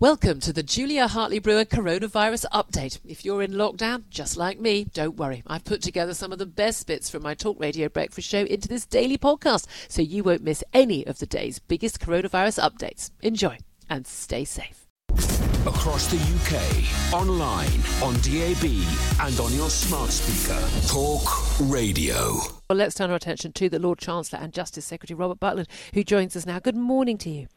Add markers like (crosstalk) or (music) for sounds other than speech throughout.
Welcome to the Julia Hartley Brewer coronavirus update. If you're in lockdown, just like me, don't worry. I've put together some of the best bits from my talk radio breakfast show into this daily podcast so you won't miss any of the day's biggest coronavirus updates. Enjoy and stay safe. Across the UK, online, on DAB, and on your smart speaker. Talk Radio. Well, let's turn our attention to the Lord Chancellor and Justice Secretary Robert Buckland, who joins us now. Good morning to you.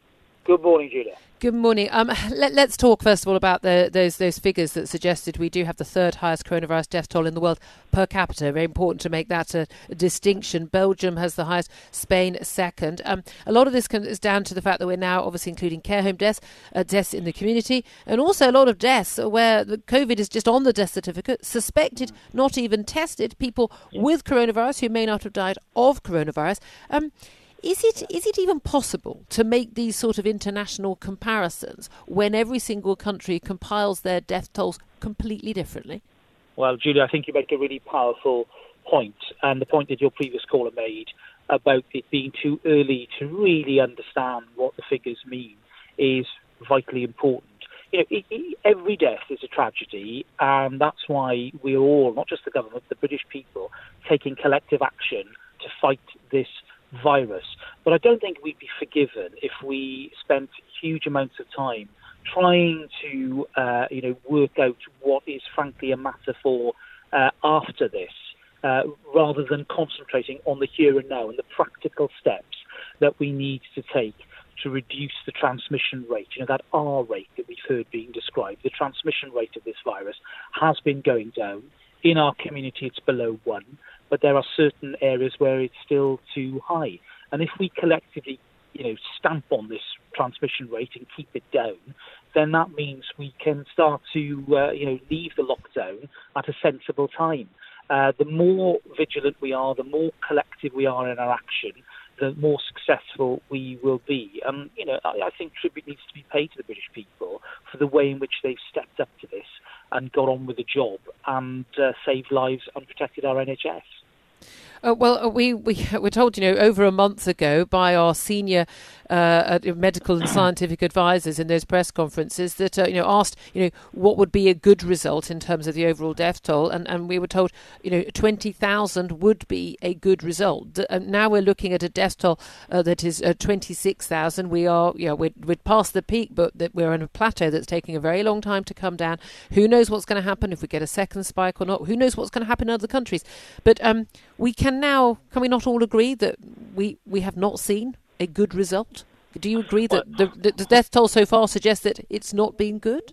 Good morning, Julia. Good morning. Um, let, us talk first of all about the, those those figures that suggested we do have the third highest coronavirus death toll in the world per capita. Very important to make that a, a distinction. Belgium has the highest, Spain second. Um, a lot of this can, is down to the fact that we're now obviously including care home deaths, uh, deaths in the community, and also a lot of deaths where the COVID is just on the death certificate, suspected, not even tested. People with coronavirus who may not have died of coronavirus. Um, is it is it even possible to make these sort of international comparisons when every single country compiles their death tolls completely differently? Well, Julia, I think you make a really powerful point, and the point that your previous caller made about it being too early to really understand what the figures mean is vitally important. You know, it, it, every death is a tragedy, and that's why we're all, not just the government, the British people, taking collective action to fight this virus. But I don't think we'd be forgiven if we spent huge amounts of time trying to, uh, you know, work out what is frankly a matter for uh, after this, uh, rather than concentrating on the here and now and the practical steps that we need to take to reduce the transmission rate. You know, that R rate that we've heard being described, the transmission rate of this virus has been going down. In our community, it's below one but there are certain areas where it's still too high. And if we collectively, you know, stamp on this transmission rate and keep it down, then that means we can start to, uh, you know, leave the lockdown at a sensible time. Uh, the more vigilant we are, the more collective we are in our action, the more successful we will be. And, you know, I, I think tribute needs to be paid to the British people for the way in which they've stepped up to this and got on with the job and uh, saved lives and protected our NHS. Uh, well, uh, we, we (laughs) were told, you know, over a month ago by our senior uh, uh medical and scientific advisors in those press conferences that, uh, you know, asked, you know, what would be a good result in terms of the overall death toll. And, and we were told, you know, 20,000 would be a good result. Uh, now we're looking at a death toll that is 26,000. We are, you know, we're, we're past the peak, but that we're on a plateau that's taking a very long time to come down. Who knows what's going to happen if we get a second spike or not? Who knows what's going to happen in other countries? But um, we can now, can we not all agree that we, we have not seen a good result? Do you agree that the, the, death toll so far suggests that it's not been good?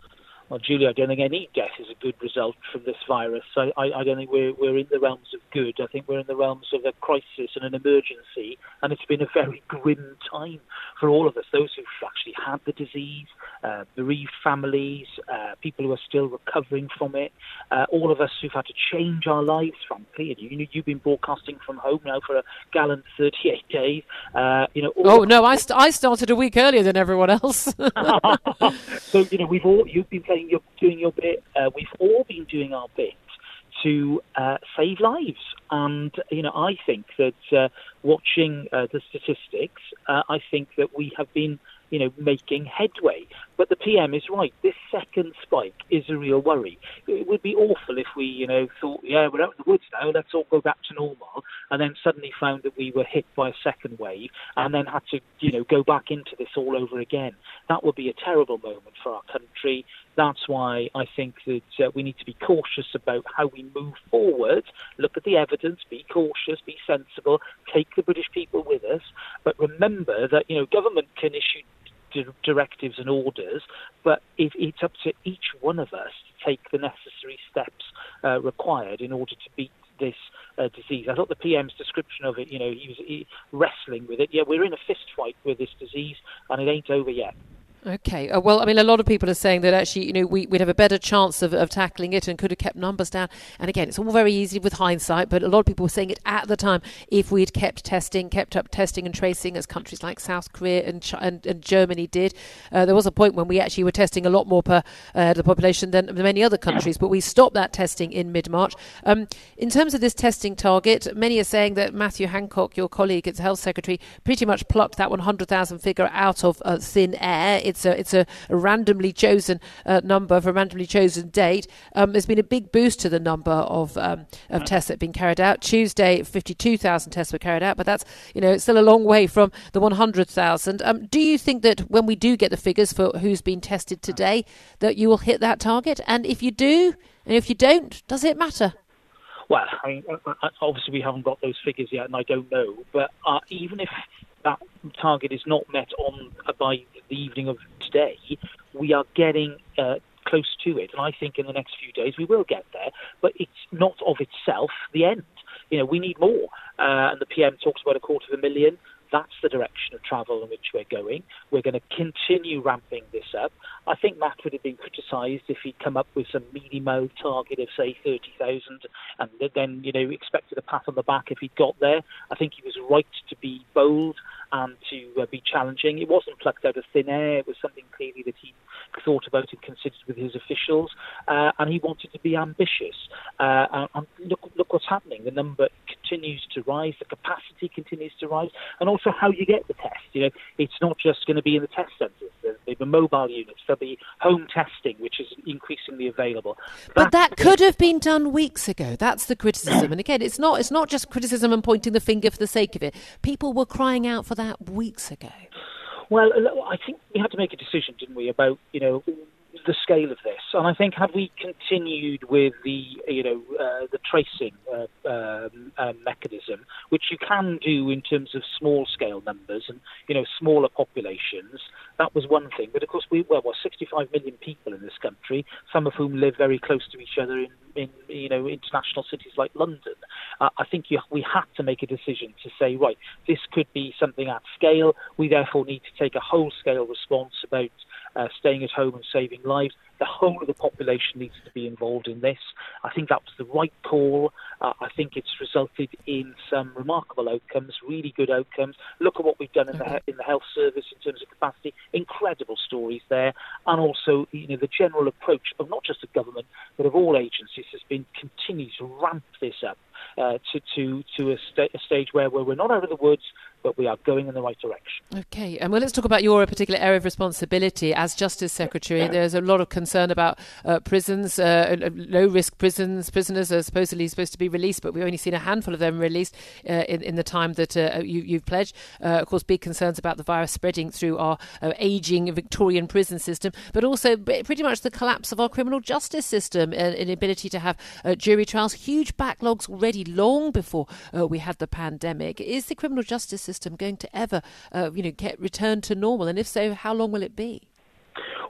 Well, Julie, I don't think any death is a good result from this virus. I, I, I don't think we're, we're in the realms of good. I think we're in the realms of a crisis and an emergency, and it's been a very grim time for all of us. Those who've actually had the disease, uh, bereaved families, uh, people who are still recovering from it, uh, all of us who've had to change our lives, frankly. And you, you've been broadcasting from home now for a gallant 38 days. Uh, you know. oh no, I, st- I started a week earlier than everyone else. (laughs) (laughs) so you know, we've all you've been playing your doing your bit. Uh, we've all been doing our bit to uh, save lives. And, you know, I think that uh, watching uh, the statistics, uh, I think that we have been, you know, making headway. But the PM is right. This second spike is a real worry. It would be awful if we, you know, thought, yeah, we're out in the woods now, let's all go back to normal, and then suddenly found that we were hit by a second wave, and then had to, you know, go back into this all over again. That would be a terrible moment for our country. That's why I think that uh, we need to be cautious about how we move forward. Look at the evidence, be cautious, be sensible, take the British people with us, but remember that you know government can issue directives and orders, but it, it's up to each one of us to take the necessary steps uh, required in order to beat this uh, disease. I thought the PM's description of it, you know, he was he, wrestling with it. Yeah, we're in a fist fight with this disease, and it ain't over yet. Okay. Uh, well, I mean, a lot of people are saying that actually, you know, we, would have a better chance of, of tackling it and could have kept numbers down. And again, it's all very easy with hindsight, but a lot of people were saying it at the time. If we'd kept testing, kept up testing and tracing, as countries like South Korea and and, and, Germany did, uh, there was a point when we actually were testing a lot more per uh, the population than many other countries. But we stopped that testing in mid March. Um, in terms of this testing target, many are saying that Matthew Hancock, your colleague as Health Secretary, pretty much plucked that 100,000 figure out of uh, thin air it's a it's a, randomly chosen uh, number for a randomly chosen date. Um, there's been a big boost to the number of um, of tests that have been carried out. Tuesday, 52,000 tests were carried out, but that's you know still a long way from the 100,000. Um, do you think that when we do get the figures for who's been tested today, that you will hit that target? And if you do, and if you don't, does it matter? Well, I mean, obviously we haven't got those figures yet, and I don't know. But uh, even if that target is not met on uh, by the evening of today, we are getting uh, close to it. And I think in the next few days we will get there. But it's not of itself the end. You know, we need more. Uh, and the PM talks about a quarter of a million. That's the direction of travel in which we're going. We're going to continue ramping this up. I think Matt would have been criticised if he'd come up with some mode target of say 30,000 and then you know expected a pat on the back if he'd got there. I think he was right to be bold and to uh, be challenging. It wasn't plucked out of thin air. It was something clearly that he thought about and considered with his officials, uh, and he wanted to be ambitious. Uh, and look, look what's happening. The number continues to rise, the capacity continues to rise, and also how you get the test. You know, it's not just going to be in the test centres. There'll be mobile units. There'll be home testing, which is increasingly available. But that could have been done weeks ago. That's the criticism. And again, it's not it's not just criticism and pointing the finger for the sake of it. People were crying out for that weeks ago. Well, I think we had to make a decision, didn't we, about you know the scale of this. And I think had we continued with the you know uh, the tracing uh, um, uh, mechanism, which you can do in terms of small scale numbers and you know smaller populations, that was one thing. But of course, we well, well 65 million people in this country, some of whom live very close to each other in in you know international cities like London. Uh, I think you, we had to make a decision to say right, this could be something at scale. We therefore need to take a whole scale response about uh, staying at home and saving lives. The whole of the population needs to be involved in this. I think that was the right call. Uh, I think it's resulted in some remarkable outcomes, really good outcomes. Look at what we've done in the in the health service in terms of capacity. Incredible stories there, and also you know the general approach of not just the government but of all agencies has been continue to ramp this up uh, to to to a, sta- a stage where, where we're not out of the woods, but we are going in the right direction. Okay, and well, let's talk about your particular area of responsibility as Justice Secretary. There's a lot of concern about uh, prisons, uh, uh, low-risk prisons. Prisoners are supposedly supposed to be released, but we've only seen a handful of them released uh, in, in the time that uh, you, have pledged. Uh, of course, big concerns about the virus spreading through our aging Victorian prison system, but also pretty much the collapse of our criminal justice system and inability to have jury trials. Huge backlogs already long before we had the pandemic. Is the criminal justice system going to ever, uh, you know, get returned to normal? And if so, how long will it be?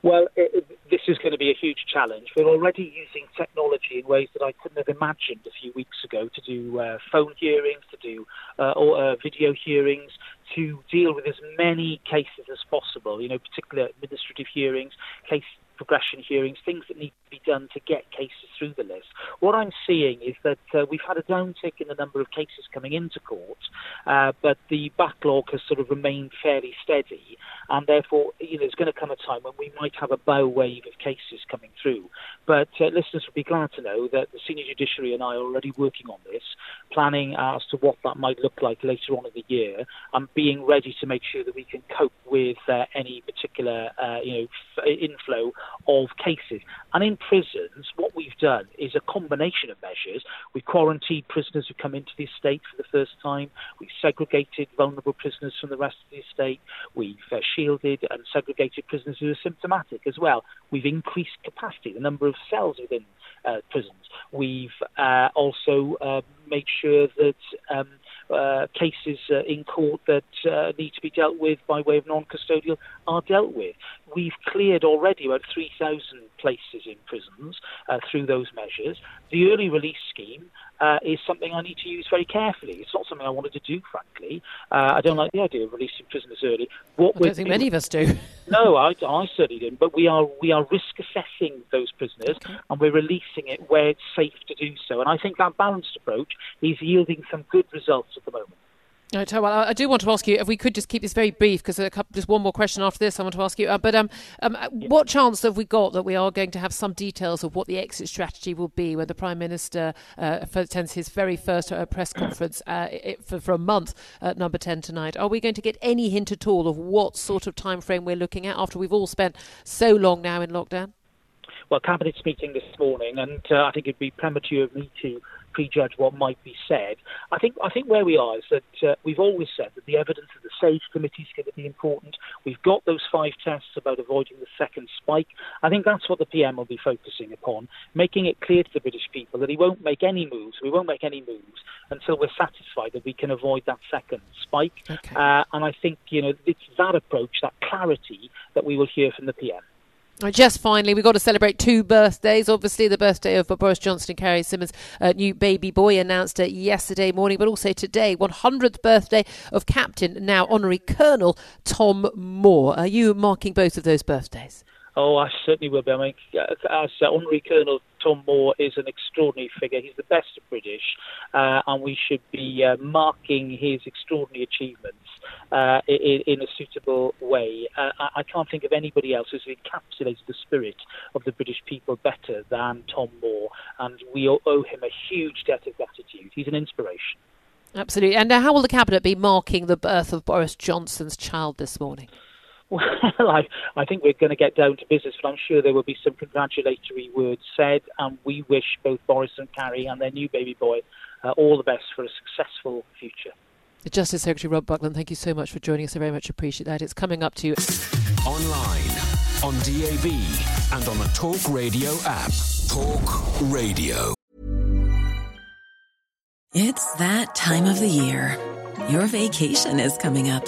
Well, it, this is going to be a huge challenge. We're already using technology in ways that I couldn't have imagined a few weeks ago to do uh, phone hearings, to do uh, or, uh, video hearings, to deal with as many cases as possible. You know, particular administrative hearings, case progression hearings, things that need to be done to get cases through the list. What I'm seeing is that uh, we've had a downtick in the number of cases coming into court, uh, but the backlog has sort of remained fairly steady, and therefore, you know, there's going to come a time when we might have a bow wave of cases coming through. But uh, listeners would be glad to know that the senior judiciary and I are already working on this, planning as to what that might look like later on in the year, and being ready to make sure that we can cope with uh, any particular, uh, you know, inflow of cases. And in prisons, what we've done is a combination of measures. We quarantined prisoners who come into the estate for the first time. We've segregated vulnerable prisoners from the rest of the estate. We've uh, shielded and segregated prisoners who are symptomatic as well. We've increased capacity, the number of cells within uh, prisons. We've uh, also uh, made sure that um, uh, cases uh, in court that uh, need to be dealt with by way of non-custodial are dealt with. We've cleared already about 3,000 places in prisons uh, through those measures. The early release scheme uh, is something I need to use very carefully. It's not something I wanted to do, frankly. Uh, I don't like the idea of releasing prisoners early. What I don't think many of us do. (laughs) no, I, I, certainly didn't. But we are we are risk assessing those prisoners, okay. and we're releasing it where it's safe to do so. And I think that balanced approach is yielding some good results at the moment. Right, well, I do want to ask you if we could just keep this very brief because just one more question after this I want to ask you. Uh, but um, um, uh, what chance have we got that we are going to have some details of what the exit strategy will be when the Prime Minister uh, attends his very first uh, press conference uh, for, for, a month at Number 10 tonight? Are we going to get any hint at all of what sort of time frame we're looking at after we've all spent so long now in lockdown? Well, Cabinet's meeting this morning, and uh, I think it'd be premature of me to prejudge what might be said. I think I think where we are is that uh, we've always said that the evidence of the SAGE committee is going to be important. We've got those five tests about avoiding the second spike. I think that's what the PM will be focusing upon, making it clear to the British people that he won't make any moves. We won't make any moves until we're satisfied that we can avoid that second spike. Okay. Uh, and I think you know it's that approach, that clarity, that we will hear from the PM. Just finally, we've got to celebrate two birthdays. Obviously, the birthday of Boris Johnson and Carrie Symonds' uh, new baby boy announced uh, yesterday morning, but also today, 100th birthday of Captain, now Honorary Colonel Tom Moore. Are you marking both of those birthdays? Oh, I certainly will be. I mean, as uh, Honorary Colonel Tom Moore is an extraordinary figure. He's the best of British, uh, and we should be uh, marking his extraordinary achievements uh, in, in, a suitable way. Uh, I, I, can't think of anybody else who's encapsulated the spirit of the British people better than Tom Moore, and we owe him a huge debt of gratitude. He's an inspiration. Absolutely. And how will the Cabinet be marking the birth of Boris Johnson's child this morning? (laughs) Well, I, I think we're going to get down to business, but I'm sure there will be some congratulatory words said, and we wish both Boris and Carrie and their new baby boy uh, all the best for a successful future. The Justice Secretary Rob Buckland, thank you so much for joining us. I very much appreciate that. It's coming up to you online, on DAB, and on the Talk Radio app. Talk Radio. It's that time of the year. Your vacation is coming up.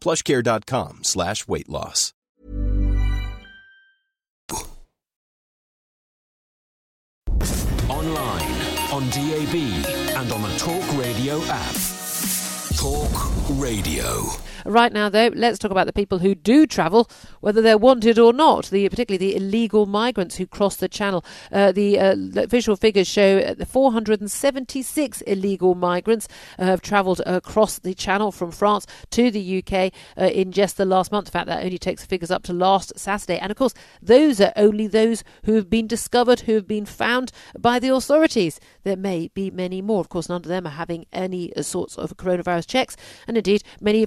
plushcare.com slash weight loss. Online, on DAB and on the Talk Radio app. Talk Radio. Right now, though, let's talk about the people who do travel, whether they're wanted or not, the, particularly the illegal migrants who cross the channel. Uh, the uh, official figures show that 476 illegal migrants uh, have travelled across the channel from France to the UK uh, in just the last month. In fact, that only takes the figures up to last Saturday. And of course, those are only those who have been discovered, who have been found by the authorities. There may be many more. Of course, none of them are having any sorts of coronavirus checks. And indeed, many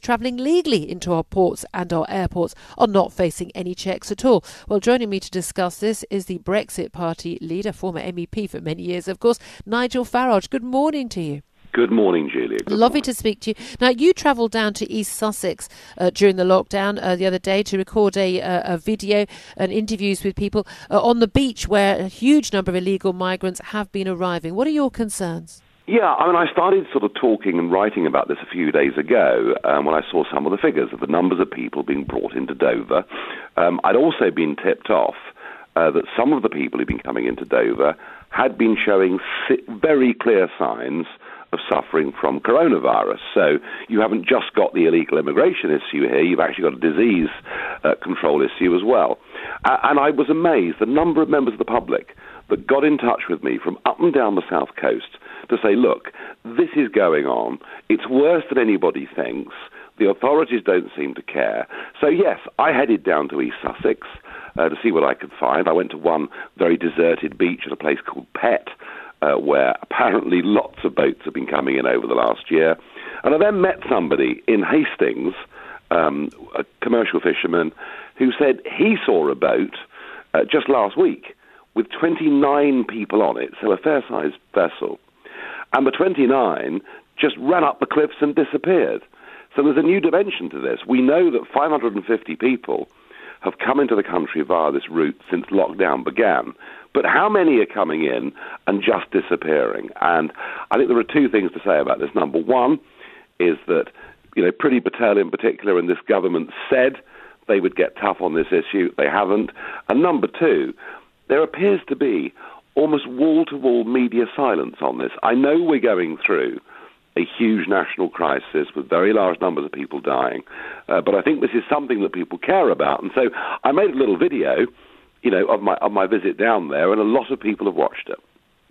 passengers travelling legally into our ports and our airports are not facing any checks at all. Well, joining me to discuss this is the Brexit Party leader, former MEP for many years, of course, Nigel Farage. Good morning to you. Good morning, Julia. Good Lovely morning. to speak to you. Now, you travelled down to East Sussex uh, during the lockdown uh, the other day to record a, uh, a video and interviews with people uh, on the beach where a huge number of illegal migrants have been arriving. What are your concerns? Yeah, I mean, I started sort of talking and writing about this a few days ago um, when I saw some of the figures of the numbers of people being brought into Dover. Um, I'd also been tipped off uh, that some of the people who'd been coming into Dover had been showing very clear signs of suffering from coronavirus. So you haven't just got the illegal immigration issue here, you've actually got a disease uh, control issue as well. Uh, and I was amazed the number of members of the public that got in touch with me from up and down the south coast to say, look, this is going on. It's worse than anybody thinks. The authorities don't seem to care. So, yes, I headed down to East Sussex uh, to see what I could find. I went to one very deserted beach at a place called Pett, uh, where apparently (laughs) lots of boats have been coming in over the last year. And I then met somebody in Hastings, um, a commercial fisherman, who said he saw a boat uh, just last week with 29 people on it, so a fair sized vessel. And the 29 just ran up the cliffs and disappeared. So there's a new dimension to this. We know that 550 people have come into the country via this route since lockdown began. But how many are coming in and just disappearing? And I think there are two things to say about this. Number one is that, you know, Priti Patel in particular and this government said they would get tough on this issue. They haven't. And number two, there appears to be almost wall to wall media silence on this. I know we're going through a huge national crisis with very large numbers of people dying, uh, but I think this is something that people care about. And so I made a little video, you know, of my of my visit down there, and a lot of people have watched it.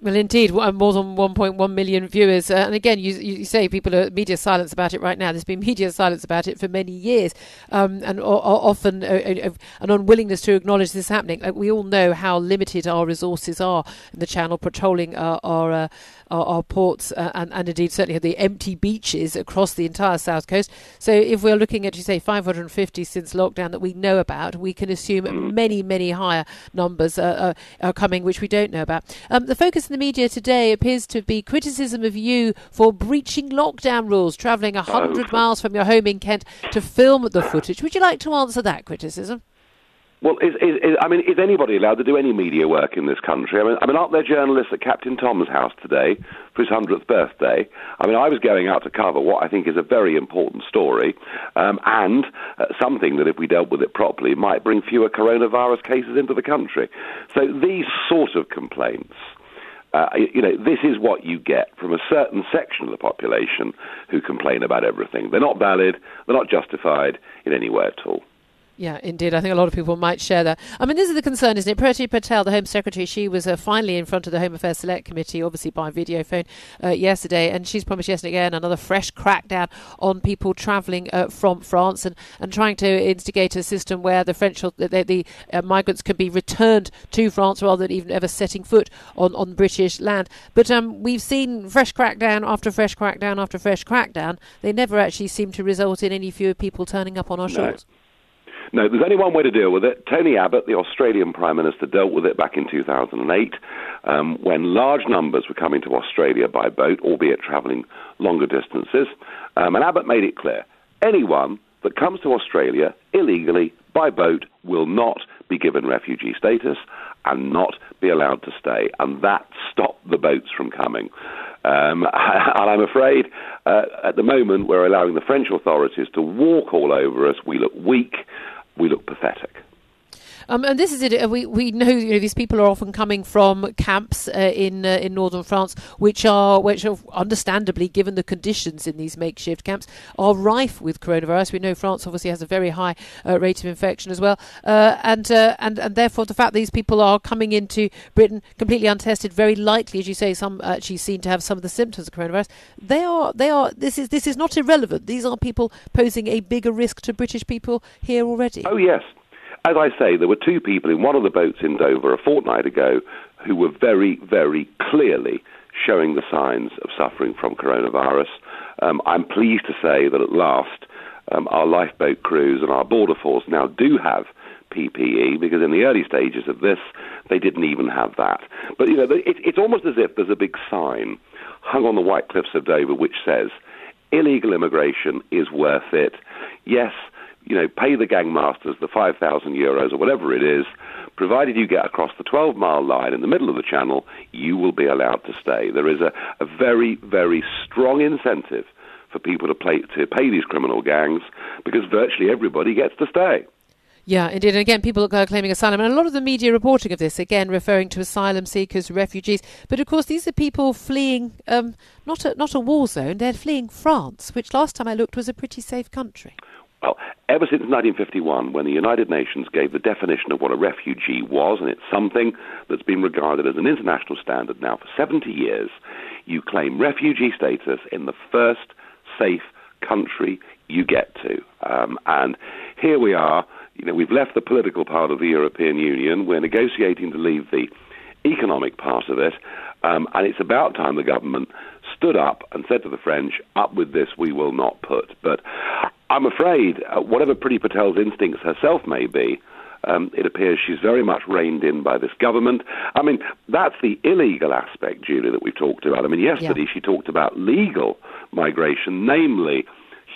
Well, indeed, more than 1.1 million viewers. Uh, and again, you, you say people are media silence about it right now. There's been media silence about it for many years, um, and often uh, uh, an unwillingness to acknowledge this happening. Like we all know how limited our resources are in the channel, patrolling our our, uh, our, our, ports uh, and, and indeed certainly the empty beaches across the entire south coast. So if we're looking at, you say, 550 since lockdown that we know about, we can assume many, many higher numbers uh, are coming, which we don't know about. Um, the focus in the media today appears to be criticism of you for breaching lockdown rules, travelling 100 miles from your home in Kent to film the footage. Would you like to answer that criticism? Well, is, is, is, I mean, is anybody allowed to do any media work in this country? I mean, I mean, aren't there journalists at Captain Tom's house today for his hundredth birthday? I mean, I was going out to cover what I think is a very important story, um, and uh, something that, if we dealt with it properly, might bring fewer coronavirus cases into the country. So these sort of complaints. Uh, you know, this is what you get from a certain section of the population who complain about everything. They're not valid, they're not justified in any way at all. Yeah, indeed. I think a lot of people might share that. I mean, this is the concern, isn't it? Priti Patel, the Home Secretary, she was uh, finally in front of the Home Affairs Select Committee, obviously by video phone, uh, yesterday, and she's promised yesterday again another fresh crackdown on people travelling uh, from France and, and trying to instigate a system where the French, the, the uh, migrants can be returned to France rather than even ever setting foot on, on British land. But um, we've seen fresh crackdown after fresh crackdown after fresh crackdown. They never actually seem to result in any fewer people turning up on our shores. No. No, there's only one way to deal with it. Tony Abbott, the Australian Prime Minister, dealt with it back in 2008 um, when large numbers were coming to Australia by boat, albeit travelling longer distances. Um, and Abbott made it clear anyone that comes to Australia illegally by boat will not be given refugee status and not be allowed to stay. And that stopped the boats from coming. Um, (laughs) and I'm afraid uh, at the moment we're allowing the French authorities to walk all over us. We look weak we look pathetic. Um, and this is it. Uh, we we know, you know these people are often coming from camps uh, in uh, in northern France, which are which are understandably, given the conditions in these makeshift camps, are rife with coronavirus. We know France obviously has a very high uh, rate of infection as well, uh, and uh, and and therefore the fact these people are coming into Britain completely untested, very likely, as you say, some actually seen to have some of the symptoms of coronavirus. They are they are this is this is not irrelevant. These are people posing a bigger risk to British people here already. Oh yes, as I say, there were two people in one of the boats in Dover a fortnight ago who were very, very clearly showing the signs of suffering from coronavirus. Um, I'm pleased to say that at last um, our lifeboat crews and our border force now do have PPE because in the early stages of this they didn't even have that. But you know, it, it's almost as if there's a big sign hung on the White Cliffs of Dover which says illegal immigration is worth it. Yes, you know, pay the gangmasters the 5,000 euros or whatever it is, provided you get across the 12 mile line in the middle of the channel, you will be allowed to stay. There is a, a very, very strong incentive for people to, play, to pay these criminal gangs because virtually everybody gets to stay. Yeah, indeed. And again, people are claiming asylum. And a lot of the media reporting of this, again, referring to asylum seekers, refugees. But of course, these are people fleeing um, not, a, not a war zone, they're fleeing France, which last time I looked was a pretty safe country. Well, ever since 1951, when the United Nations gave the definition of what a refugee was, and it's something that's been regarded as an international standard now for 70 years, you claim refugee status in the first safe country you get to. Um, and here we are. You know, we've left the political part of the European Union. We're negotiating to leave the economic part of it. Um, and it's about time the government stood up and said to the French, up with this, we will not put. But I'm afraid, uh, whatever Priti Patel's instincts herself may be, um, it appears she's very much reined in by this government. I mean, that's the illegal aspect, Julie, that we've talked about. I mean, yesterday yeah. she talked about legal migration, namely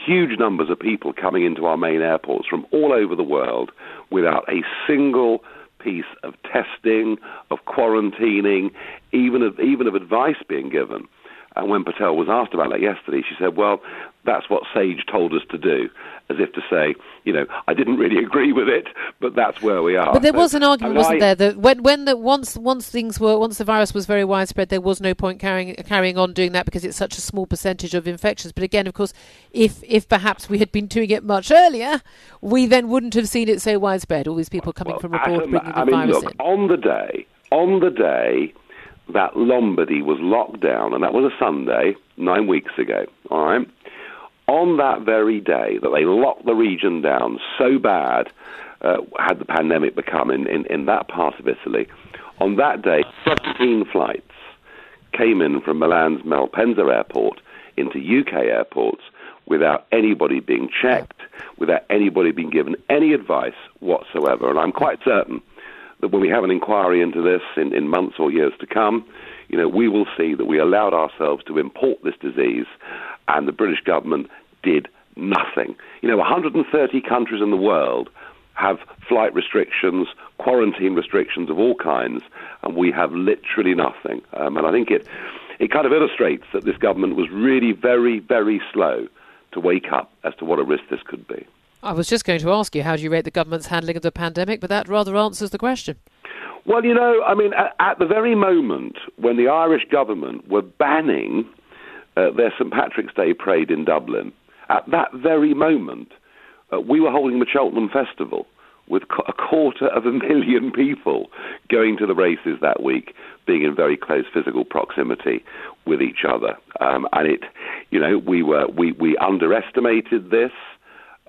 huge numbers of people coming into our main airports from all over the world without a single piece of testing, of quarantining, even of, even of advice being given. And when Patel was asked about that yesterday, she said, well, that's what SAGE told us to do, as if to say, you know, I didn't really agree with it, but that's where we are. But there so, was an argument, I mean, wasn't I, there, that when, when the, once, once things were, once the virus was very widespread, there was no point carrying, carrying on doing that because it's such a small percentage of infections. But again, of course, if, if perhaps we had been doing it much earlier, we then wouldn't have seen it so widespread, all these people coming well, from abroad bringing the I mean, virus look, in. On the day, on the day that Lombardy was locked down, and that was a Sunday nine weeks ago. All right. On that very day that they locked the region down so bad, uh, had the pandemic become in, in, in that part of Italy, on that day, 17 flights came in from Milan's Malpensa airport into UK airports without anybody being checked, without anybody being given any advice whatsoever. And I'm quite certain that when we have an inquiry into this in, in months or years to come, you know, we will see that we allowed ourselves to import this disease and the British government did nothing. You know, 130 countries in the world have flight restrictions, quarantine restrictions of all kinds, and we have literally nothing. Um, and I think it, it kind of illustrates that this government was really very, very slow to wake up as to what a risk this could be. I was just going to ask you, how do you rate the government's handling of the pandemic? But that rather answers the question. Well, you know, I mean, at, at the very moment when the Irish government were banning uh, their St Patrick's Day parade in Dublin, at that very moment, uh, we were holding the Cheltenham Festival with a quarter of a million people going to the races that week, being in very close physical proximity with each other. Um, and it, you know, we were we, we underestimated this.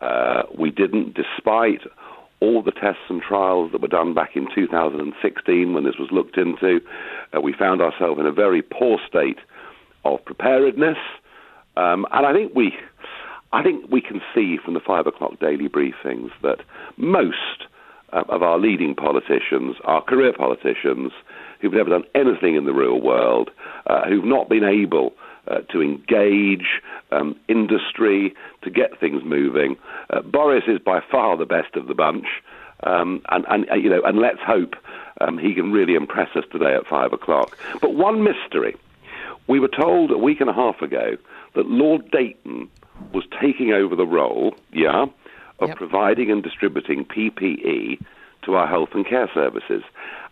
Uh, we didn't, despite all the tests and trials that were done back in 2016 when this was looked into. Uh, we found ourselves in a very poor state of preparedness, um, and I think we, I think we can see from the five o'clock daily briefings that most uh, of our leading politicians are career politicians who've never done anything in the real world, uh, who've not been able uh, to engage um, industry, to get things moving. Uh, Boris is by far the best of the bunch, um, and, and uh, you know, and let's hope um, he can really impress us today at five o'clock. But one mystery: we were told a week and a half ago that Lord Deighton was taking over the role, yeah, of yep. providing and distributing PPE to our health and care services.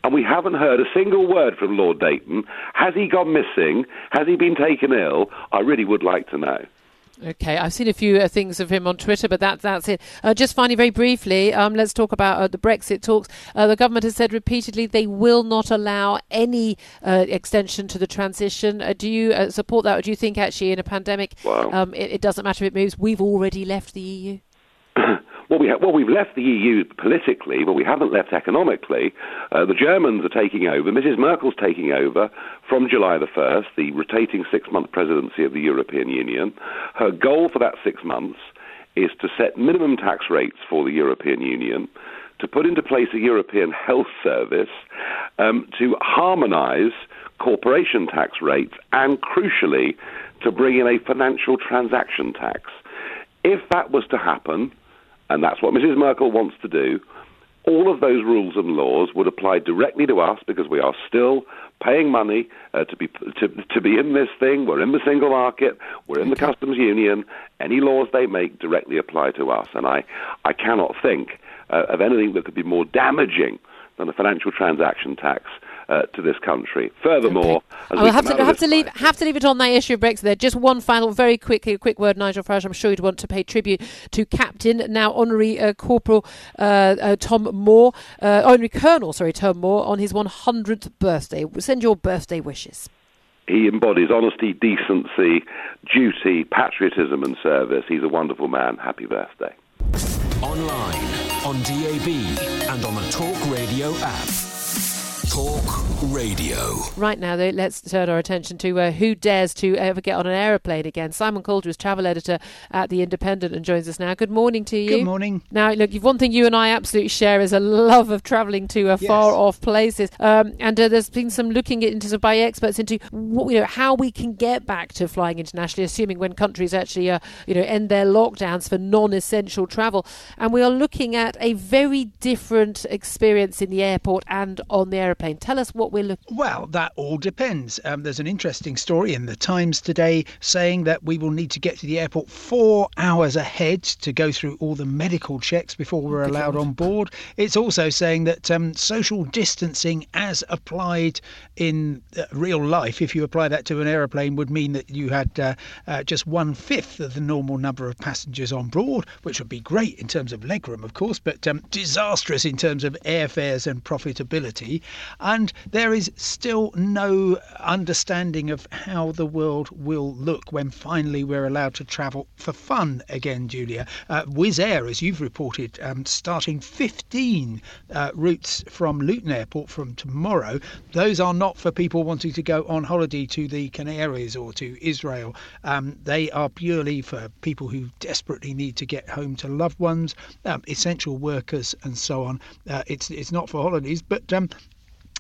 And we haven't heard a single word from Lord Deighton. Has he gone missing? Has he been taken ill? I really would like to know. Okay, I've seen a few uh, things of him on Twitter, but that, that's it. Uh, just finally, very briefly, um, let's talk about uh, the Brexit talks. Uh, the government has said repeatedly they will not allow any uh, extension to the transition. Uh, do you support that, or do you think actually in a pandemic um, it, it doesn't matter if it moves? We've already left the EU. (coughs) Well, we well, we've left the EU politically, but we haven't left economically. Uh, the Germans are taking over. Mrs. Merkel's taking over from July the 1st, the rotating six month presidency of the European Union. Her goal for that six months is to set minimum tax rates for the European Union, to put into place a European health service, um, to harmonize corporation tax rates, and crucially, to bring in a financial transaction tax. If that was to happen, and that's what Mrs. Merkel wants to do. All of those rules and laws would apply directly to us because we are still paying money uh, to be to, to be in this thing. We're in the single market. We're in the customs union. Any laws they make directly apply to us, and I I cannot think uh, of anything that could be more damaging than a financial transaction tax uh, to this country. Furthermore, okay. I will have to have to leave have to leave it on that issue of Brexit. There, just one final, very quickly, a quick word, Nigel Farage. I'm sure you'd want to pay tribute to Captain, now Honorary uh, Corporal uh, uh Tom Moore, uh, Honorary Colonel, sorry, Tom Moore, on his 100th birthday. Send your birthday wishes. He embodies honesty, decency, duty, patriotism, and service. He's a wonderful man. Happy birthday. Online, on DAB, and on the Talk Radio app. Talk Radio. Right now, though, let's turn our attention to uh, who dares to ever get on an aeroplane again. Simon Calder is travel editor at The Independent and joins us now. Good morning to you. Good morning. Now, look, one thing you and I absolutely share is a love of travelling to uh, yes. far off places. Um, and uh, there's been some looking into by experts into what, you know how we can get back to flying internationally, assuming when countries actually uh, you know end their lockdowns for non-essential travel. And we are looking at a very different experience in the airport and on the aeroplane Tell us what we're looking. Well, that all depends. Um, there's an interesting story in the Times today saying that we will need to get to the airport four hours ahead to go through all the medical checks before we're allowed on board. It's also saying that um, social distancing, as applied in uh, real life, if you apply that to an aeroplane, would mean that you had uh, uh, just one fifth of the normal number of passengers on board, which would be great in terms of legroom, of course, but um, disastrous in terms of airfares and profitability. And there is still no understanding of how the world will look when finally we're allowed to travel for fun again, Julia. Uh, Wizz Air, as you've reported, um, starting 15 uh, routes from Luton Airport from tomorrow. Those are not for people wanting to go on holiday to the Canaries or to Israel. Um, they are purely for people who desperately need to get home to loved ones, um, essential workers, and so on. Uh, it's it's not for holidays, but um,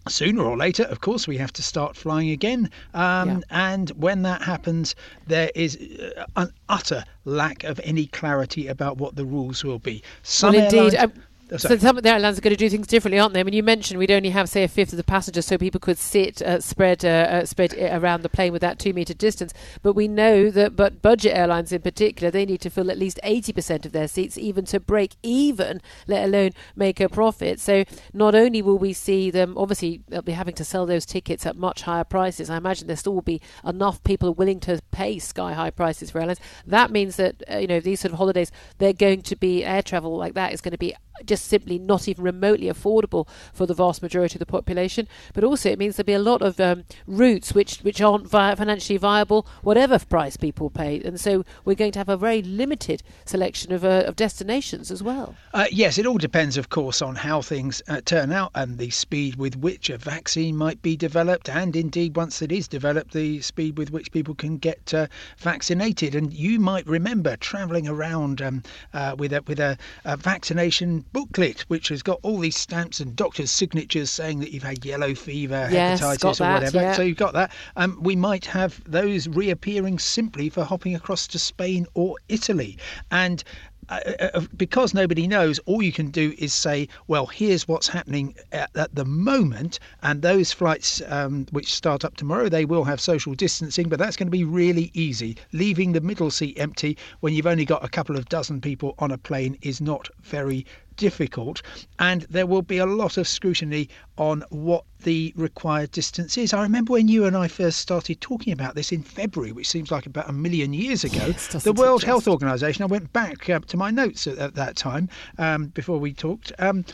sooner or later, of course, we have to start flying again. Um, yeah. And when that happens, there is uh, an utter lack of any clarity about what the rules will be. Some well, indeed. Airlines- uh, so some of the airlines are going to do things differently, aren't they? I mean, you mentioned we'd only have, say, a fifth of the passengers, so people could sit uh, spread uh, uh, spread around the plane with that two metre distance. But we know that, but budget airlines in particular, they need to fill at least 80% of their seats, even to break even, let alone make a profit. So not only will we see them, obviously, they'll be having to sell those tickets at much higher prices. I imagine there still will be enough people willing to pay sky high prices for airlines. That means that uh, you know these sort of holidays, they're going to be air travel like that is going to be just simply not even remotely affordable for the vast majority of the population. But also, it means there'll be a lot of um, routes which which aren't vi- financially viable, whatever price people pay, and so we're going to have a very limited selection of, uh, of destinations as well. Uh, yes, it all depends, of course, on how things uh, turn out and the speed with which a vaccine might be developed, and indeed, once it is developed, the speed with which people can get uh, vaccinated. And you might remember travelling around um, uh, with a with a, a vaccination booklet, which has got all these stamps and doctors' signatures saying that you've had yellow fever, yes, hepatitis, or whatever. Yeah. So you've got that. Um, we might have those reappearing simply for hopping across to Spain or Italy. And uh, uh, uh, because nobody knows, all you can do is say, well, here's what's happening at, at the moment. And those flights um, which start up tomorrow, they will have social distancing, but that's going to be really easy. Leaving the middle seat empty when you've only got a couple of dozen people on a plane is not very difficult, and there will be a lot of scrutiny on what the required distance is. I remember when you and I first started talking about this in February, which seems like about a million years ago. Yes, the World Health Organization, I went back uh, to my notes at, at that time um, before we talked. Um,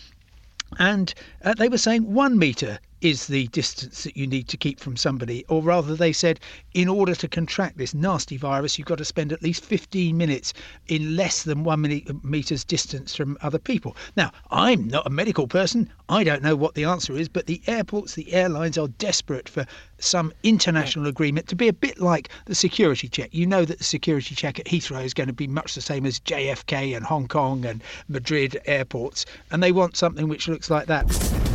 and uh, they were saying one metre is the distance that you need to keep from somebody. Or rather, they said, in order to contract this nasty virus, you've got to spend at least 15 minutes in less than one metre's distance from other people. Now, I'm not a medical person. I don't know what the answer is, but the airports, the airlines are desperate for some international agreement to be a bit like the security check. You know that the security check at Heathrow is going to be much the same as JFK and Hong Kong and Madrid airports, and they want something which looks like that.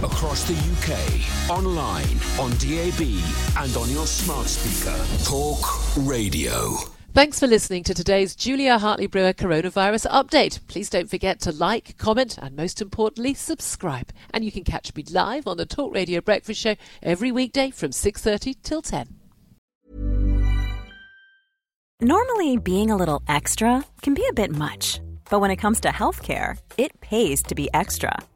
Across the UK, online, on DAB, and on your smart speaker. Talk Radio. Thanks for listening to today's Julia Hartley Brewer coronavirus update. Please don't forget to like, comment, and most importantly, subscribe. And you can catch me live on the Talk Radio Breakfast Show every weekday from 6:30 till 10. Normally, being a little extra can be a bit much, but when it comes to healthcare, it pays to be extra.